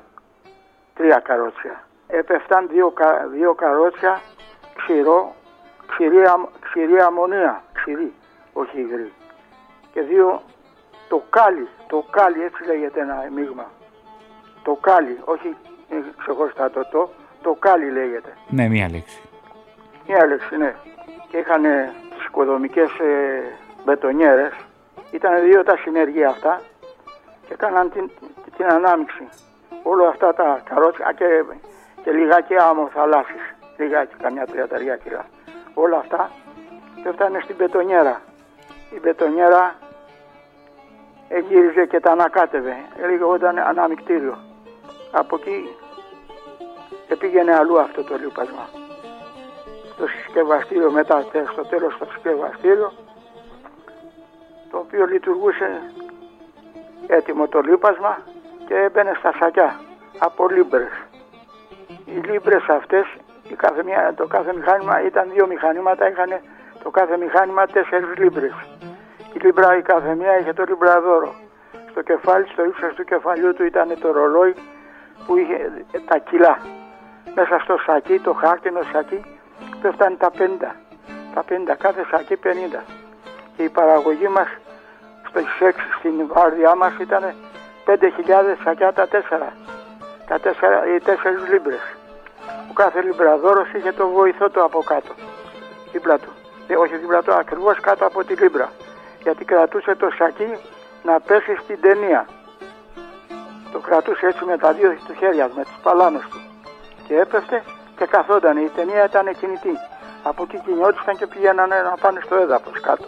Τρία καρότσια. Έπεφταν δύο, δύο καρότσια ξηρό, ξηρή, ξηρή αμμονία, ξηρή, όχι υγρή. Και δύο το κάλι, το κάλι έτσι λέγεται ένα μείγμα. Το κάλι, όχι ξεχωριστά το το, το κάλι λέγεται. Ναι, μία λέξη. Μία λέξη, ναι. Και είχαν τις οικοδομικές ε, μπετονιέρες. Ήταν δύο τα συνεργεία αυτά και έκαναν την, την ανάμειξη. Όλα αυτά τα καρότσια και, και λιγάκι άμμο θαλάσσης. Λιγάκι, καμιά τριανταριά κιλά. Όλα αυτά έφτανε στην μπετονιέρα. Η μπετονιέρα γύριζε και τα ανακάτευε. Έλεγε όταν αναμεικτήριο. Από εκεί πήγαινε αλλού αυτό το λίπασμα. Στο συσκευαστήριο μετά, στο τέλος στο συσκευαστήριο, το οποίο λειτουργούσε έτοιμο το λίπασμα και έμπαινε στα σακιά από λίμπρες. Οι λίμπρες αυτές, η κάθε μια, το κάθε μηχάνημα ήταν δύο μηχανήματα, είχαν το κάθε μηχάνημα τέσσερις λίμπρες. Η λίμπρα η κάθε μία είχε το λιμπραδόρο. Στο κεφάλι, στο ύψος του κεφαλιού του ήταν το ρολόι που είχε τα κιλά. Μέσα στο σακί, το χάρτινο σακί, πέφτανε τα 50. Τα 50, κάθε σακί 50. Και η παραγωγή μας στο 6 στην βάρδιά μας ήταν 5.000 σακιά τα 4. Τα 4, οι 4 λίμπρες. Ο κάθε λιμπραδόρος είχε το βοηθό του από κάτω. Δίπλα του. Ε, όχι δίπλα του, ακριβώς κάτω από τη λίμπρα. Γιατί κρατούσε το σακί να πέσει στην ταινία. Το κρατούσε έτσι με τα δύο του χέρια, με τις παλάμες του. Και έπεφτε και καθόταν. Η ταινία ήταν κινητή. Από εκεί κινιόντουσαν και πήγαιναν να πάνε στο έδαφος κάτω.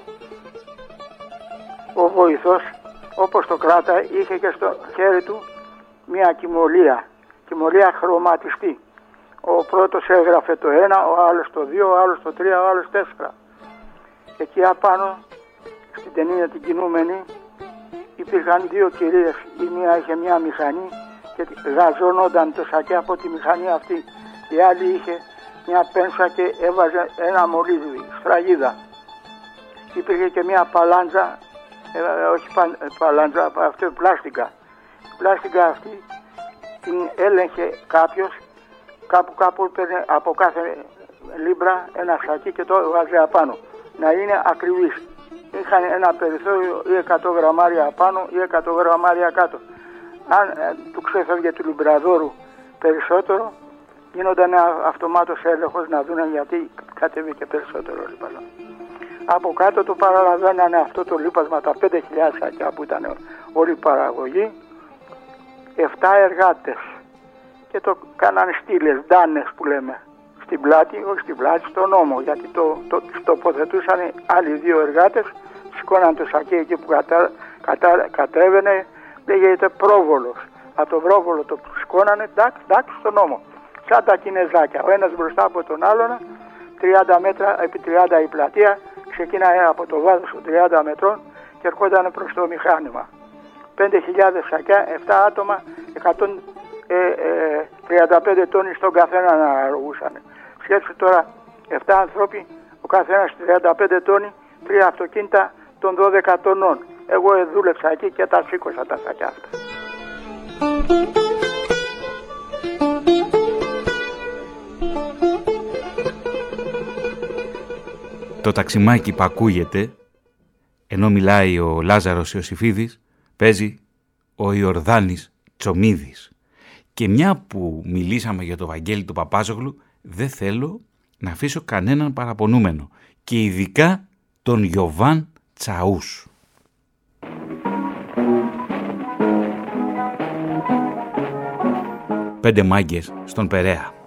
Ο βοηθός, όπως το κράτα, είχε και στο χέρι του μια κοιμωλία. Κοιμωλία χρωματιστή. Ο πρώτος έγραφε το ένα, ο άλλος το δύο, ο άλλος το τρία, ο άλλος τέσσερα. Εκεί απάνω, στην ταινία την κινούμενη, υπήρχαν δύο κυρίες. Η μία είχε μια μηχανή και γαζώνονταν το σακί από τη μηχανή αυτή. Η άλλη είχε μια πένσα και έβαζε ένα μολύβι, σφραγίδα. Υπήρχε και μια παλάντζα, ε, όχι πα, ε, παλάντζα, αυτό πλάστικα. Η πλάστικα αυτή την έλεγχε κάποιος, κάπου κάπου παίρνε από κάθε λίμπρα ένα σακί και το βάζει απάνω. Να είναι ακριβής είχαν ένα περιθώριο ή 100 γραμμάρια πάνω ή 100 γραμμάρια κάτω. Αν ε, του ξέφευγε του Λιμπραδόρου περισσότερο, γίνονταν αυτομάτως έλεγχος να δουν γιατί κατέβηκε περισσότερο λίπασμα. Από κάτω του παραλαβαίνανε αυτό το λίπασμα τα 5.000 σακιά που ήταν όλη η παραγωγή, 7 εργάτες και το κάνανε στήλες, ντάνες που λέμε στην πλάτη, όχι στην πλάτη, στον νόμο. Γιατί το, το, το τοποθετούσαν άλλοι δύο εργάτες, σηκώναν το σακί εκεί που κατα, κατα, κατέβαινε, λέγεται πρόβολος. Από το πρόβολο το σηκώνανε, εντάξει, εντάξει, στον νόμο. Σαν τα κινεζάκια. Ο ένας μπροστά από τον άλλον, 30 μέτρα επί 30 η πλατεία, ξεκίναγε από το βάθος των 30 μετρών και ερχόταν προς το μηχάνημα. 5.000 σακιά, 7 άτομα, 135 ε, ε, τόνοι στον καθένα να αργούσαν. Σκέψου τώρα 7 ανθρώποι, ο καθένας 35 τόνοι, τρία αυτοκίνητα των 12 τονών. Εγώ δούλεψα εκεί και τα σήκωσα τα σακιά αυτά. Το ταξιμάκι που ακούγεται, ενώ μιλάει ο Λάζαρος Ιωσήφιδης, παίζει ο Ιορδάνης Τσομίδης. Και μια που μιλήσαμε για το Βαγγέλη του Παπάζογλου, δεν θέλω να αφήσω κανέναν παραπονούμενο και ειδικά τον Γιωβάν Τσαούς. Πέντε μάγκες στον Περαία.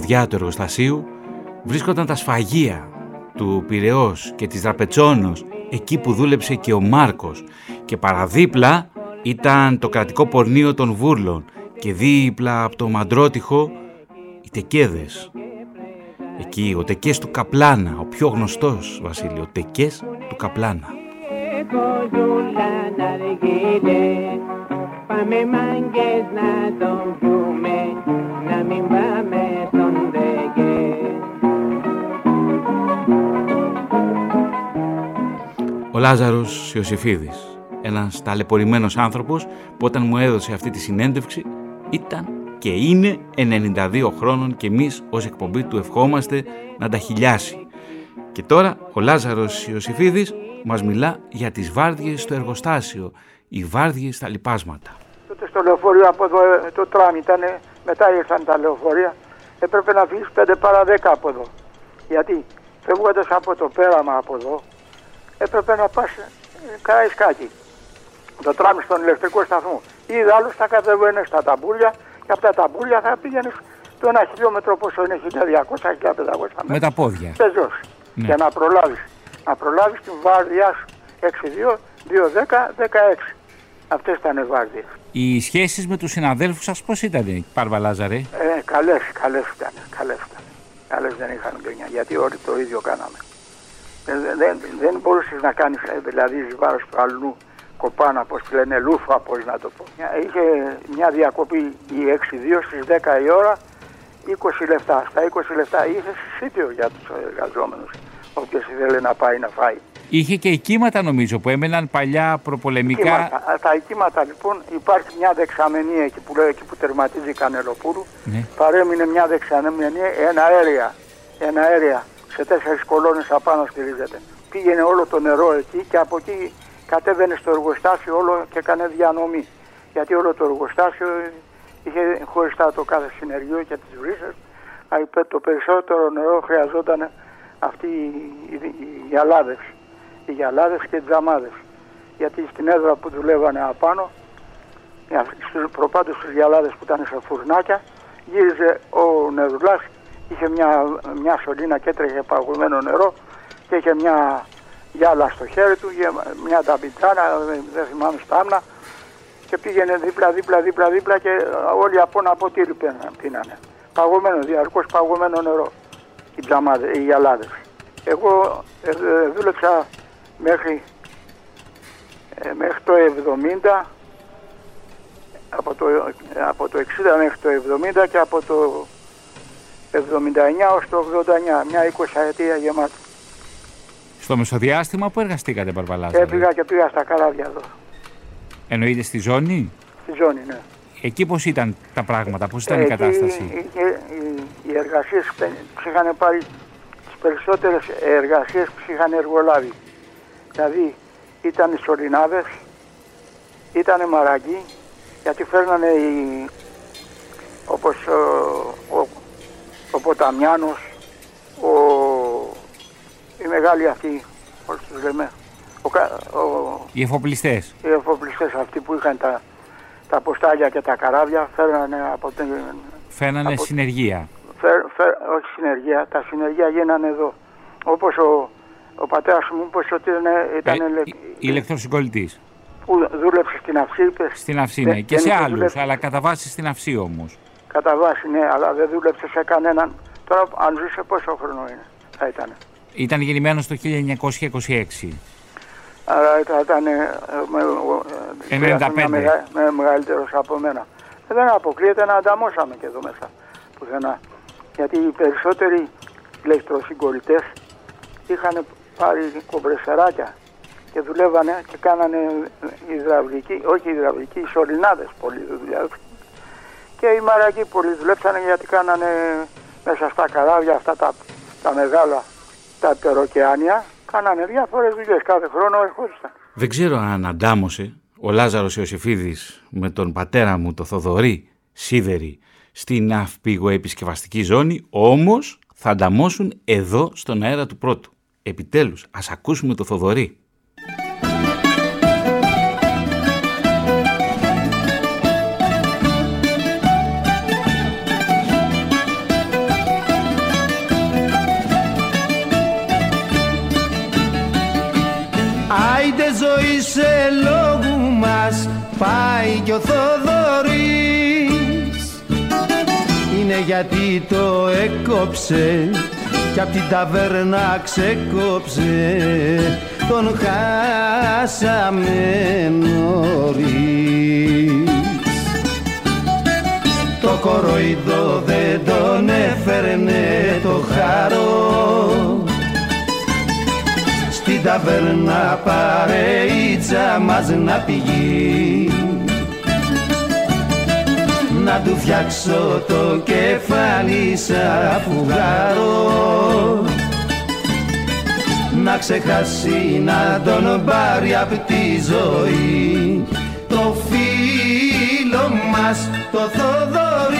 Ποδιά του εργοστασίου βρίσκονταν τα σφαγεία του Πυραιός και της Δραπετσόνος εκεί που δούλεψε και ο Μάρκος και παραδίπλα ήταν το κρατικό πορνείο των Βούρλων και δίπλα από το Μαντρότυχο οι Τεκέδες. Εκεί ο Τεκές του Καπλάνα, ο πιο γνωστός Βασίλειο, ο Τεκές του Καπλάνα. κοζούλα ναργίλε Πάμε μάγκες να τον πιούμε Να μην Λάζαρος Ιωσήφιδης, ένας ταλαιπωρημένος άνθρωπος που όταν μου έδωσε αυτή τη συνέντευξη ήταν και είναι 92 χρόνων και εμείς ως εκπομπή του ευχόμαστε να τα χιλιάσει. Και τώρα ο Λάζαρος Ιωσήφιδης μας μιλά για τις βάρδιες στο εργοστάσιο, οι βάρδιες στα λοιπάσματα. Τότε στο λεωφορείο από εδώ ε, το τραμ ήταν, μετά ήρθαν τα λεωφορεία. Έπρεπε να φύγεις 5 παρα 10 από εδώ. Γιατί φεύγοντας από το πέραμα από εδώ, έπρεπε να πας ε, Καραϊσκάκι. Το τραμ στον ηλεκτρικό σταθμό. Ή άλλως θα κατεβαίνεις στα ταμπούλια και από τα ταμπούλια θα πήγαινες το ένα χιλιόμετρο πόσο είναι 1200-1500 μέτρα. Με τα πόδια. Πεζός. Ναι. Για να προλάβεις. Να προλάβεις την βάρδιά σου. 6-2, 2-10, 16. Αυτές ήταν οι βάρδιες. Οι σχέσεις με τους συναδέλφους σας πώς ήταν, Πάρβα Λάζαρε; Ε, καλές, καλές ήταν, καλές ήταν. Καλές δεν είχαν γκρινιά, γιατί όλοι το ίδιο κάναμε. Ε, δεν, δεν, δεν μπορούσες να κάνεις, ε, δηλαδή, εις βάρος του αλλού κοπάνα, πώς τη λένε, λούφα, πώς να το πω. Μια- Είχε μια διακοπή η 6-2 στις 10 η ώρα, 20 λεπτά. Στα 20 λεπτά είχε συσίτιο για τους εργαζόμενους, όποιος ήθελε να πάει να φάει. Είχε και οικήματα νομίζω που έμεναν παλιά προπολεμικά. Κύματα. Α, Τα οικήματα λοιπόν υπάρχει μια δεξαμενή εκεί που, λέει, εκεί που τερματίζει η Κανελοπούλου. Ναι. Παρέμεινε μια δεξαμενή, ένα αέρια. Ένα αέρια σε τέσσερις κολόνες απάνω στηρίζεται. Πήγαινε όλο το νερό εκεί και από εκεί κατέβαινε στο εργοστάσιο όλο και έκανε διανομή. Γιατί όλο το εργοστάσιο είχε χωριστά το κάθε συνεργείο και τις βρύσες. Α, υπέ- Το περισσότερο νερό χρειαζόταν αυτοί οι, οι, οι γυαλάδες. Οι γυαλάδες και οι τζαμάδες. Γιατί στην έδρα που δουλεύανε απάνω, για- στους- προπάντως στους γυαλάδες που ήταν σε φουρνάκια, γύριζε ο νερουλάς, είχε μια, μια σωλήνα και έτρεχε παγωμένο νερό και είχε μια γυάλα στο χέρι του, είχε μια ταμπιτζάνα, δεν- δεν θυμάμαι στάμνα και πήγαινε δίπλα, δίπλα, δίπλα, δίπλα και όλοι από ένα ποτήρι πίνανε- πίνανε. Παγωμένο, διαρκώς παγωμένο νερό, οι, τζαμάδες, οι γυαλάδες. Εγώ ε, ε, δούλεψα μέχρι, ε, μέχρι το 70 από το, ε, από το 60 μέχρι το 70 και από το 79 ως το 89, μια 20 ετία γεμάτη. Στο μεσοδιάστημα που εργαστήκατε, Πάρβα Λάζαρε. Έπηγα και πήγα στα καράβια εδώ, Εννοείται στη ζώνη; στη ζώνη, ναι. Εκεί πώς ήταν τα πράγματα, πώς ήταν η Εκεί κατάσταση; είχε- οι, οι εργασίες που τους είχαν πάρει τις περισσότερες εργασίες που τους είχαν εργολάβει. Δηλαδή ήταν οι σωληνάδες, ήταν μαραγκοί, γιατί φέρνανε οι, όπως ο, ο, ο Ποταμιάνος, ο, οι μεγάλοι αυτοί, πώς τους λέμε, ο, κα- ο, Οι εφοπλιστές. οι εφοπλιστές αυτοί που είχαν τα, τα ποστάλια και τα καράβια φέρνανε από την... Φαίνανε Από- συνεργεία. Φέρ, φέρ, όχι συνεργεία, τα συνεργεία γίνανε εδώ. Όπως ο, ο πατέρας μου είπες ότι ήταν, ήταν Ε, ελε- η- ηλεκτροσυγκολητής. που δούλεψε στην Αυσή, είπες, Στην Αυσή, ναι. Δεν- Και δεν σε είχε άλλους, δουλέψει. αλλά κατά βάση στην Αυσή όμως. Κατά βάση, ναι, αλλά δεν δούλεψε σε κανέναν. Τώρα αν ζούσε πόσο χρόνο είναι, θα ήταν. Ήταν γεννημένος το 1926. Άρα θα ήταν ε, με, ε, 95. με, μεγα- με μεγαλύτερος από μένα. Ε, δεν αποκλείεται να ανταμώσαμε και εδώ μέσα πουθενά. Γιατί οι περισσότεροι ηλεκτροσυγκολητές είχαν πάρει κομπρεσεράκια και δουλεύανε και κάνανε υδραυλική, όχι υδραυλική, σωληνάδες πολλοί δουλειά. Και οι μαρακοί πολλοί δουλέψανε γιατί κάνανε μέσα στα καράβια αυτά τα, τα μεγάλα, τα τεροκεάνια, κάνανε διάφορες δουλειές κάθε χρόνο ερχόντουσαν. Δεν ξέρω αν αντάμωσε ο Λάζαρος Ιωσήφιδης με τον πατέρα μου, το Θοδωρή Σίδερη, στην ναυπηγοεπισκευαστική ζώνη, όμως θα ανταμώσουν εδώ στον αέρα του πρώτου. Επιτέλους, ας ακούσουμε το Θοδωρή. Γιατί το έκοψε κι απ' την ταβέρνα ξεκόψε. Τον χάσαμε νωρίς. Το κοροϊδό δεν τον έφερνε το χαρό στην ταβέρνα παρείτσα μας να πηγεί να του φτιάξω το κεφάλι σαν φουγάρο να ξεχάσει να τον πάρει απ' τη ζωή το φίλο μας το Θοδωρή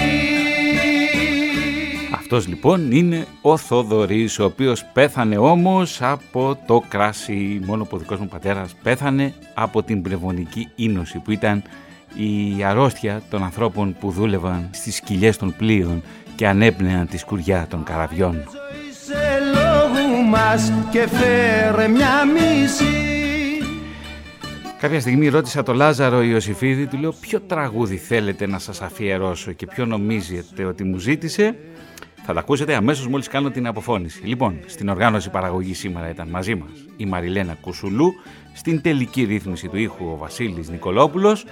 Αυτός λοιπόν είναι ο Θοδωρής, ο οποίος πέθανε όμως από το κράσι. Μόνο που ο δικός μου πατέρας πέθανε από την πνευμονική ίνωση που ήταν η αρρώστια των ανθρώπων που δούλευαν στις σκυλιές των πλοίων και ανέπνεαν τη σκουριά των καραβιών. σε λόγου μας και φέρε μια μισή Κάποια στιγμή ρώτησα τον Λάζαρο Ιωσήφιδη, του λέω ποιο τραγούδι θέλετε να σας αφιερώσω και ποιο νομίζετε ότι μου ζήτησε; Θα τα ακούσετε αμέσως μόλις κάνω την αποφώνηση. Λοιπόν, στην οργάνωση παραγωγή σήμερα ήταν μαζί μας η Μαριλένα Κουσουλού, στην τελική ρύθμιση του ήχου ο Βασίλης Νικολόπουλος,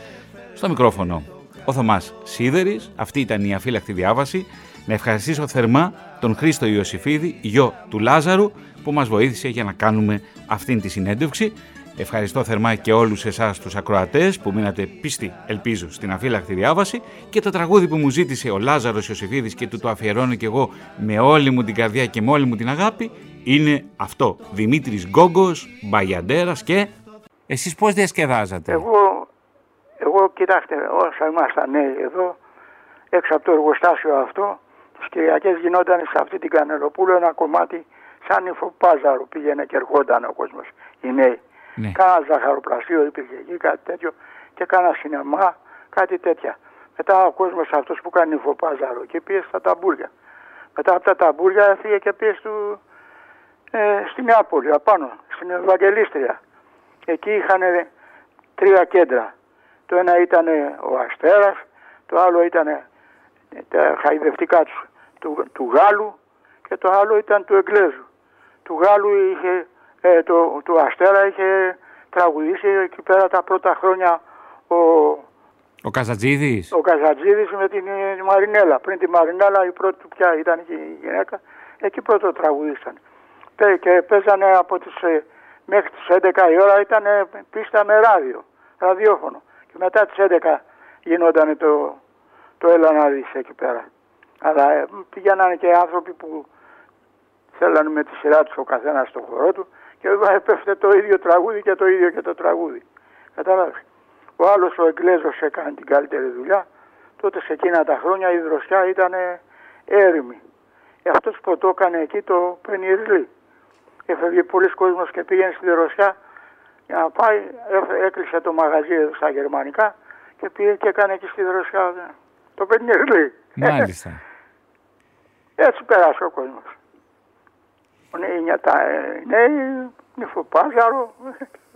στο μικρόφωνο ο Θωμάς Σίδερης, αυτή ήταν η αφύλακτη διάβαση. Να ευχαριστήσω θερμά τον Χρήστο Ιωσήφιδη, γιο του Λάζαρου, που μας βοήθησε για να κάνουμε αυτήν τη συνέντευξη. Ευχαριστώ θερμά και όλους εσάς τους ακροατές που μείνατε πίστη, ελπίζω, στην αφύλακτη διάβαση και το τραγούδι που μου ζήτησε ο Λάζαρος Ιωσήφιδης και του το αφιερώνω και εγώ με όλη μου την καρδιά και με όλη μου την αγάπη είναι αυτό. Δημήτρης Γκόγκος, Μπαγιαντέρας και... Εσείς πώς διασκεδάζατε; Εγώ, εγώ κοιτάξτε, όσα ήμασταν νέοι εδώ, έξω από το εργοστάσιο αυτό, τις Κυριακές γινόταν σε αυτή την Κανελοπούλου ένα κομμάτι σαν υφοπάζαρο πήγαινε και ερχόταν ο κόσμος, οι νέοι. Ναι. Κάνα ζαχαροπλαστείο υπήρχε εκεί, κάτι τέτοιο και κάνα σινεμά, κάτι τέτοια. Μετά ο κόσμος αυτός που κάνει υφοπάζαρο και πήγε στα ταμπούρια. Μετά από τα ταμπούρια έφυγε και πήγε στο, ε, στη Νεάπολη, απάνω, στην Ευαγγελίστρια. Εκεί είχαν τρία κέντρα. Το ένα ήταν ο Αστέρας, το άλλο ήταν τα χαϊδευτικά τους, του, του Γάλλου και το άλλο ήταν του Εγγλέζου. Του Γάλλου είχε, ε, το, του Αστέρα είχε τραγουδήσει εκεί πέρα τα πρώτα χρόνια ο, Ο Καζατζίδης. ο Καζατζίδης με την ε, Μαρινέλα. Πριν τη Μαρινέλα η πρώτη του πια ήταν και η γυναίκα. Εκεί πρώτο τραγουδίσαν. Πέ- Και παίζανε από τις, ε, μέχρι τις 11 η ώρα ήταν ε, πίστα με ράδιο, ραδιόφωνο. Και μετά τις 11 γινόταν το, το έλα να δεις εκεί πέρα. Αλλά ε, πηγαίνανε και άνθρωποι που θέλανε με τη σειρά τους ο καθένας στο χώρο του και έπεφτε το ίδιο τραγούδι και το ίδιο και το τραγούδι. Κατάλαβες. Ο άλλος ο Εγγλέζος έκανε την καλύτερη δουλειά. Τότε σε εκείνα τα χρόνια η δροσιά ήταν έρημη. Ε, αυτός που το έκανε εκεί το πενιρλί. Έφευγε πολλοί κόσμος και πήγαινε στη δροσιά για να πάει, έφε- έκλεισε το μαγαζί εδώ στα γερμανικά και πήγε και έκανε εκεί στη δροσιά ε, το πενιρλί. Μάλιστα. Έτσι πέρασε ο κόσμος. Ο νέοι, νιάτα, ε, νέοι, νυφοπάζαρο.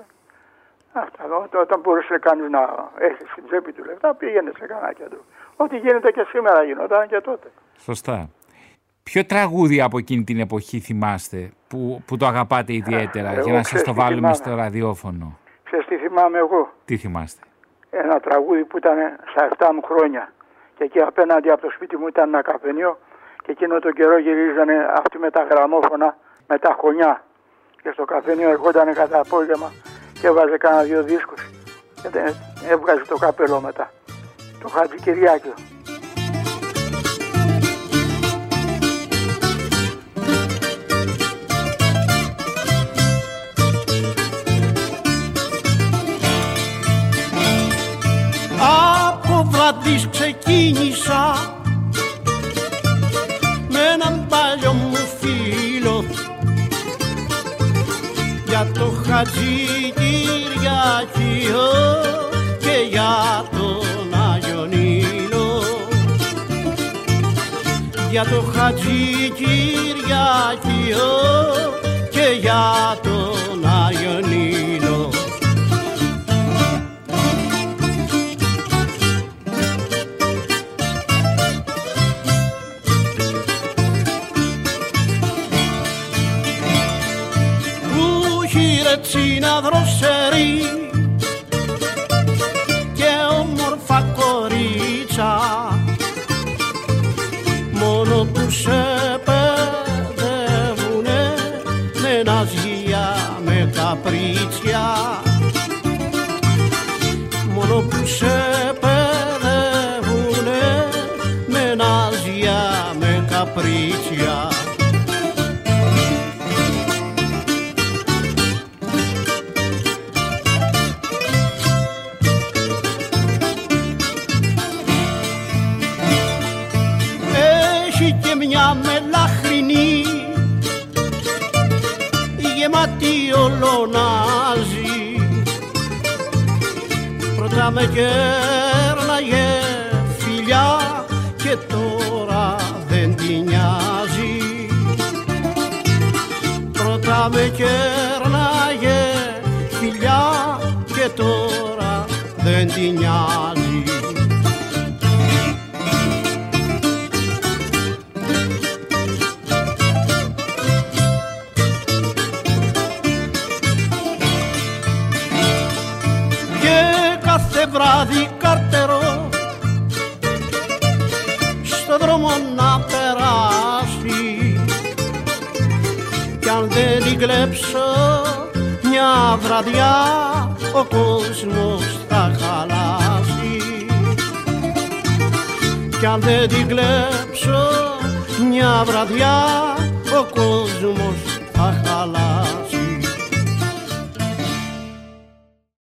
Αυτά. Ό, όταν μπορούσε κανείς να έχει στην τσέπη του λεφτά, πήγαινε σε κανένα κέντρο. Ό,τι γίνεται και σήμερα γινόταν και τότε. Σωστά. Ποιο τραγούδι από εκείνη την εποχή θυμάστε που, που το αγαπάτε ιδιαίτερα εγώ για να σας ξέρεις το τι βάλουμε θυμάμαι. στο ραδιόφωνο; Ξέρεις τι θυμάμαι εγώ; Τι θυμάστε; Ένα τραγούδι που ήταν στα 7 μου χρόνια. Και εκεί απέναντι από το σπίτι μου ήταν ένα καφενείο και εκείνο τον καιρό γυρίζανε αυτοί με τα γραμμόφωνα, με τα χωνιά. Και στο καφενείο ερχόταν κατά απόγευμα και έβαζε κάνα δύο δίσκους. Και δεν- έβγαζε το καπέλο μετά. Το Χατζη Κυριάκιο. Ξεκίνησα με έναν παλιό μου φίλο για το Χατζη Κυριακείο και για τον Άγιο Νείλο για το Χατζη Κυριακείο και για τον δροσερή και όμορφα κορίτσα. Μόνο που σε παιδεύουνε με ναζιά με καπρίτσια. Μόνο που σε παιδεύουνε με ναζιά με καπρίτσια με κέρναγε φιλιά και τώρα δεν τη νοιάζει. Πρώτα με κέρναγε φιλιά και τώρα δεν τη νοιάζει βραδιά ο κόσμος θα χαλάσει. Κι αν δεν την κλέψω μια βραδιά ο κόσμος θα χαλάσει